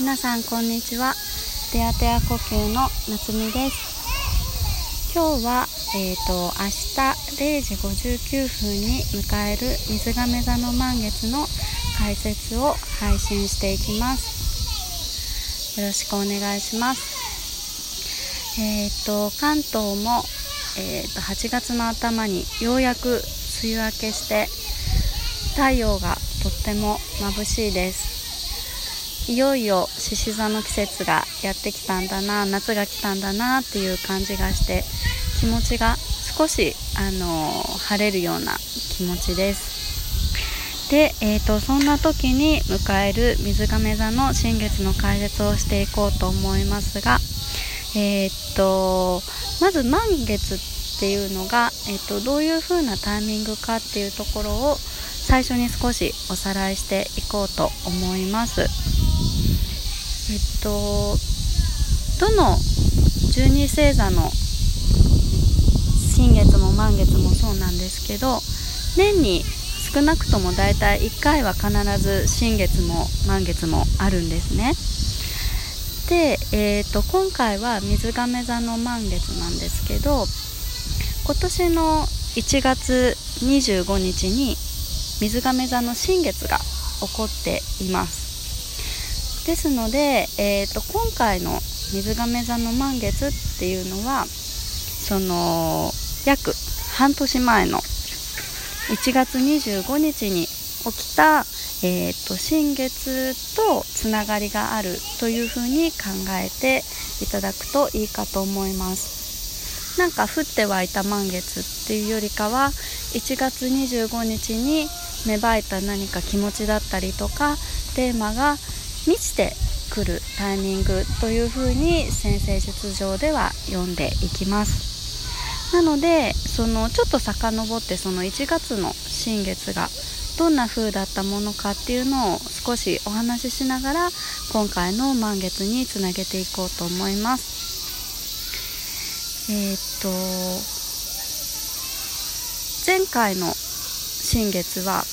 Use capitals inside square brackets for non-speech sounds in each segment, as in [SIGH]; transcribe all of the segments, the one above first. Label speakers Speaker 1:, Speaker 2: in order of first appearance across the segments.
Speaker 1: 皆さんこんにちは。テアテア呼吸の夏美です。今日は、えーと、明日0時59分に迎える水亀座の満月の解説を配信していきます。よろしくお願いします。えっ、ー、と関東も、えーと、8月の頭にようやく梅雨明けして太陽がとっても眩しいです。いよいよ獅子座の季節がやってきたんだな夏が来たんだなっていう感じがして気持ちが少し、あの晴れるような気持ちですで、えーと、そんな時に迎える水亀座の新月の解説をしていこうと思いますがえーと、まず満月っていうのが、えーとどういう風なタイミングかっていうところを最初に少しおさらいしていこうと思います。えっとどの12星座の新月も満月もそうなんですけど年に少なくとも大体1回は必ず新月も満月もあるんですね。で、えーと、今回は水亀座の満月なんですけど今年の1月25日に水亀座の新月が起こっていますですので、えーと、今回の水亀座の満月っていうのはその約半年前の1月25日に起きた、えーと、新月とつながりがあるというふうに考えていただくといいかと思います。なんか降って湧いた満月っていうよりかは1月25日に芽生えた何か気持ちだったりとかテーマが満ちてくるタイミングというふうに先生術上では読んでいきます。なのでそのちょっと遡ってその1月の新月がどんな風だったものかっていうのを少しお話ししながら今回の満月につなげていこうと思います。えー、っと前回の新月は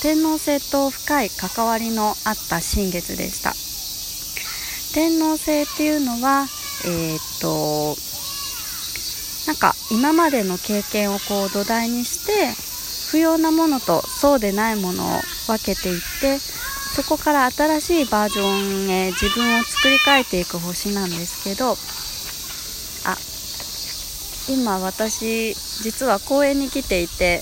Speaker 1: 天王星と深い関わりのあった新月でした。天王星っていうのはえー、っとなんか今までの経験をこう土台にして不要なものとそうでないものを分けていってそこから新しいバージョンへ自分を作り変えていく星なんですけどあ今私実は公園に来ていて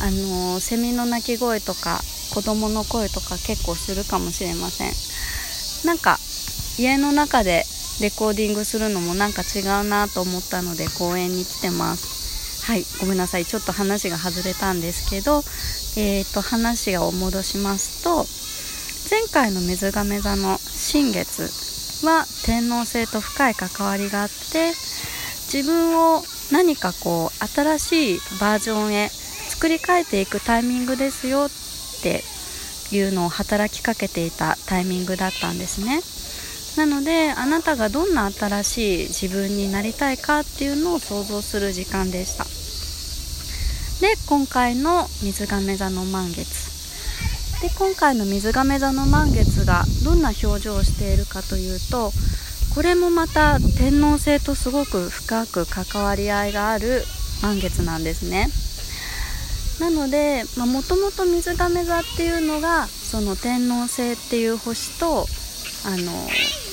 Speaker 1: あのセミの鳴き声とか子供の声とか結構するかもしれません。なんか家の中でレコーディングするのもなんか違うなと思ったので公園に来てます。はいごめんなさい。ちょっと話が外れたんですけどえーと話を戻しますと前回の水亀座の新月は天王星と深い関わりがあって自分を何かこう新しいバージョンへ作り変えていくタイミングですよっていうのを働きかけていたタイミングだったんですね。なのであなたがどんな新しい自分になりたいかっていうのを想像する時間でした。で今回の水亀座の満月。で今回の水亀座の満月がどんな表情をしているかというとこれもまた天王星とすごく深く関わり合いがある満月なんですね。なのでもともと水亀座っていうのがその天王星っていう星とあの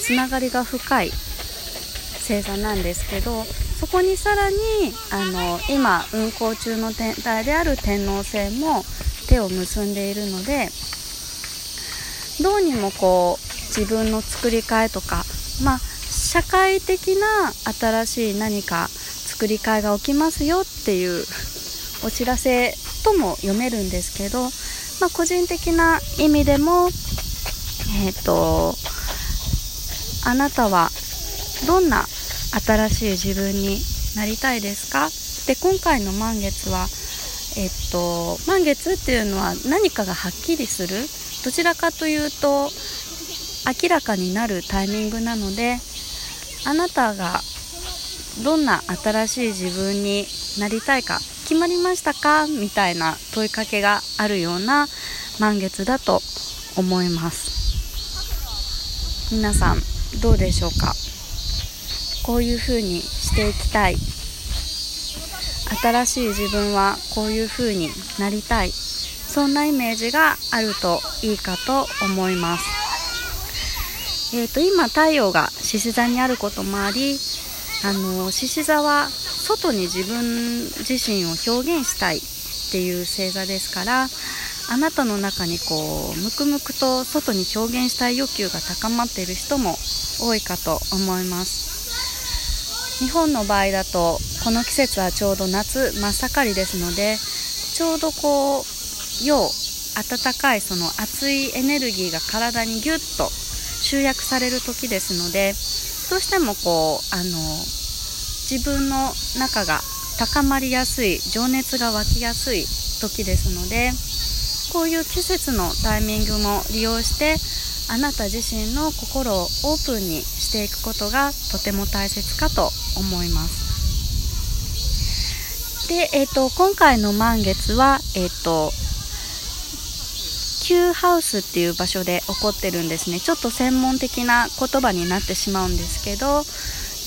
Speaker 1: つながりが深い星座なんですけどそこにさらにあの今運行中の天体である天王星も手を結んでいるのでどうにもこう自分の作り変えとかまあ社会的な新しい何か作り変えが起きますよっていうお知らせとも読めるんですけど、まあ、個人的な意味でも、えっ、ー、とあなたはどんな新しい自分になりたいですか？で今回の満月は、えっと、満月っていうのは何かがはっきりする？どちらかというと明らかになるタイミングなのであなたがどんな新しい自分になりたいか決まりましたか？みたいな問いかけがあるような満月だと思います。皆さんどうでしょうか？こういうふうにしていきたい。新しい自分はこういうふうになりたい。そんなイメージがあるといいかと思います。えーと、今太陽が獅子座にあることもありあの獅子座は外に自分自身を表現したいっていう星座ですからあなたの中にこうムクムクと外に表現したい欲求が高まっている人も多いかと思います。日本の場合だとこの季節はちょうど夏真っ盛りですのでちょうどこう陽暖かいその熱いエネルギーが体にギュッと集約される時ですのでどうしてもこうあの自分の中が高まりやすい情熱が湧きやすい時ですのでこういう季節のタイミングも利用してあなた自身の心をオープンにしていくことがとても大切かと思います。で、えーと、今回の満月は、えーと Q ハウスっていう場所で起こってるんですねちょっと専門的な言葉になってしまうんですけど、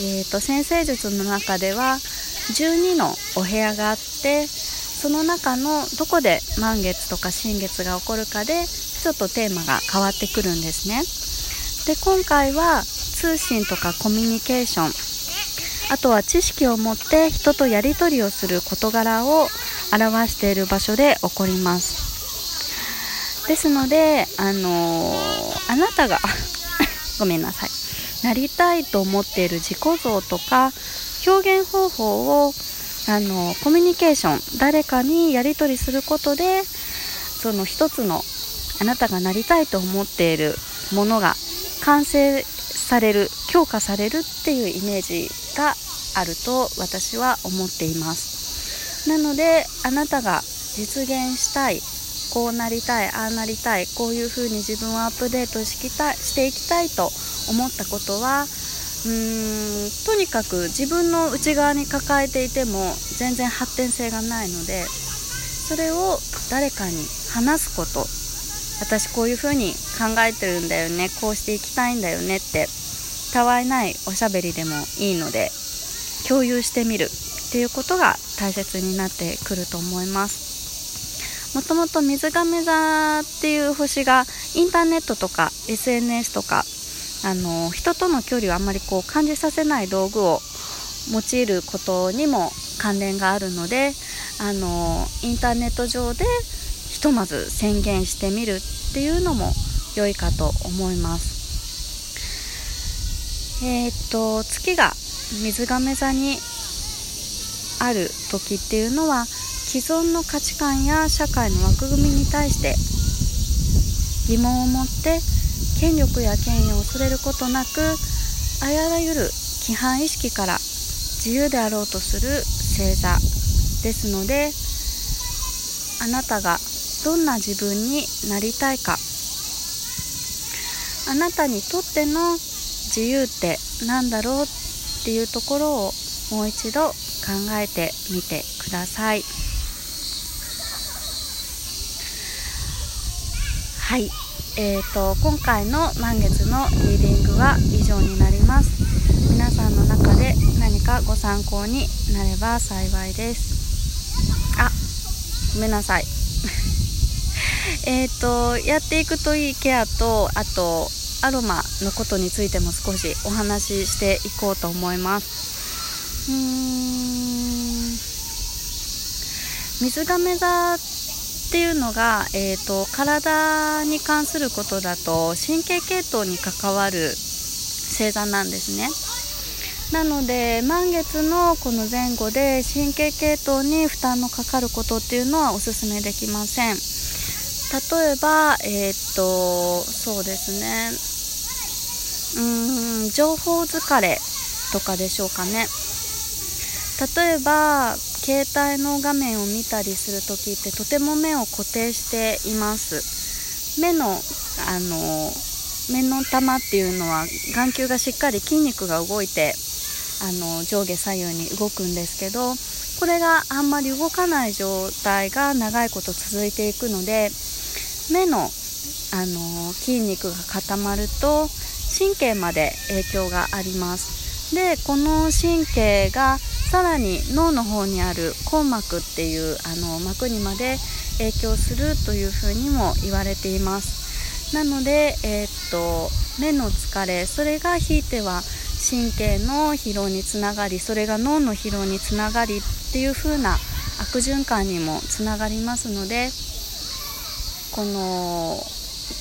Speaker 1: えーと、先生術の中では12のお部屋があってその中のどこで満月とか新月が起こるかでちょっとテーマが変わってくるんですね。で今回は通信とかコミュニケーションあとは知識を持って人とやり取りをする事柄を表している場所で起こります。ですので、あのー、あなたが [LAUGHS] ごめんなさい。なりたいと思っている自己像とか表現方法をあのコミュニケーション誰かにやり取りすることでその一つのあなたがなりたいと思っているものが完成される強化されるっていうイメージがあると私は思っています。なのであなたが実現したいこうなりたいああなりたいこういうふうに自分をアップデートしきたしていきたいと思ったことはうーんとにかく自分の内側に抱えていても全然発展性がないのでそれを誰かに話すこと私こういうふうに考えてるんだよねこうしていきたいんだよねってたわいないおしゃべりでもいいので共有してみるっていうことが大切になってくると思います。もともと水亀座っていう星がインターネットとか SNS とかあの人との距離をあんまりこう感じさせない道具を用いることにも関連があるのであのインターネット上でひとまず宣言してみるっていうのも良いかと思います。えー、っと月が水亀座にある時っていうのは既存の価値観や社会の枠組みに対して疑問を持って権力や権威を恐れることなくあらゆる規範意識から自由であろうとする星座ですのであなたがどんな自分になりたいかあなたにとっての自由って何だろうっていうところをもう一度考えてみてください。はい、えーと、今回の満月のリーディングは以上になります。皆さんの中で何かご参考になれば幸いです。あごめんなさい。[LAUGHS] えっとやっていくといいケアとあとアロマのことについても少しお話ししていこうと思います。うーん。水亀座っていうのが、えーと、体に関することだと神経系統に関わる星座なんですね。なので満月のこの前後で神経系統に負担のかかることっていうのはおすすめできません。例えばえっ、とそうですね。うん情報疲れとかでしょうかね。例えば携帯の画面を見たりする時ってとても目を固定しています。目のあの目の玉っていうのは眼球がしっかり筋肉が動いてあの上下左右に動くんですけどこれがあんまり動かない状態が長いこと続いていくので目のあの筋肉が固まると神経まで影響があります。でこの神経がさらに脳の方にある硬膜っていうあの膜にまで影響するというふうにも言われています。なので、えー、っと目の疲れそれがひいては神経の疲労につながりそれが脳の疲労につながりっていう風な悪循環にもつながりますのでこの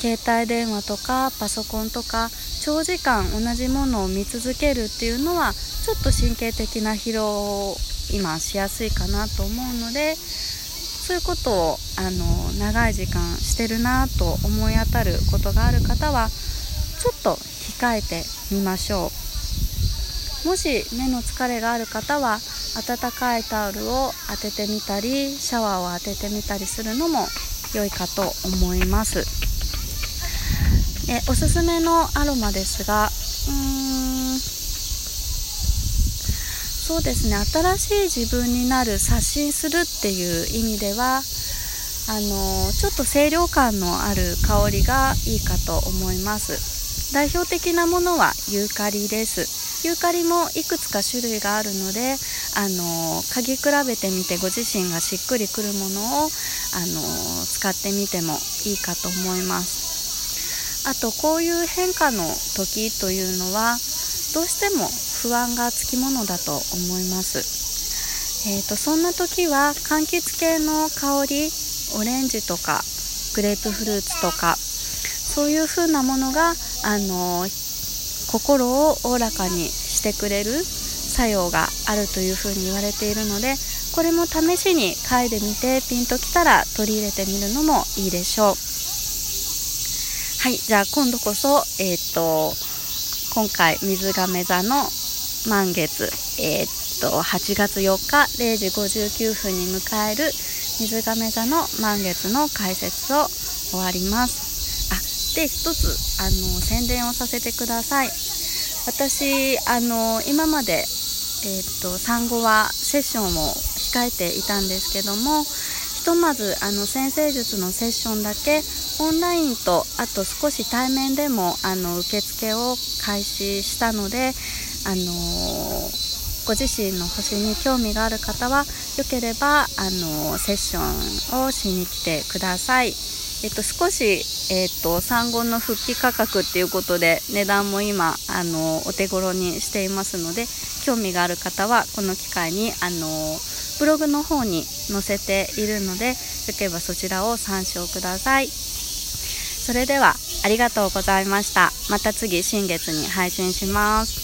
Speaker 1: 携帯電話とかパソコンとか長時間同じものを見続けるっていうのはちょっと神経的な疲労を今しやすいかなと思うのでそういうことをあの長い時間してるなと思い当たることがある方はちょっと控えてみましょう。もし目の疲れがある方は温かいタオルを当ててみたりシャワーを当ててみたりするのも良いかと思います。えおすすめのアロマですがうーん。そうですね。新しい自分になる刷新するっていう意味ではあのちょっと清涼感のある香りがいいかと思います。代表的なものはユーカリです。ユーカリもいくつか種類があるのであの嗅ぎ比べてみてご自身がしっくりくるものをあの使ってみてもいいかと思います。あとこういう変化の時というのはどうしても不安がつきものだと思います。えーと、そんな時は柑橘系の香りオレンジとかグレープフルーツとかそういう風なものがあの心をおおらかにしてくれる作用があるというふうに言われているのでこれも試しに嗅いでみてピンときたら取り入れてみるのもいいでしょう。はいじゃあ今度こそえっ、ー、と今回水亀座の満月えっ、ー、と8月4日0時59分に迎える水亀座の満月の解説を終わります。あで一つあの宣伝をさせてください。私あの今まで、えーと、産後はセッションを控えていたんですけどもひとまずあの先生術のセッションだけオンラインとあと少し対面でもあの受付を開始したのであのご自身の星に興味がある方はよければあのセッションをしに来てください。えっと、少し、えっと、産後の復帰価格っていうことで値段も今あのお手頃にしていますので興味がある方はこの機会にあのブログの方に載せているのでよければそちらを参照くださいそれではありがとうございました。また次新月に配信します。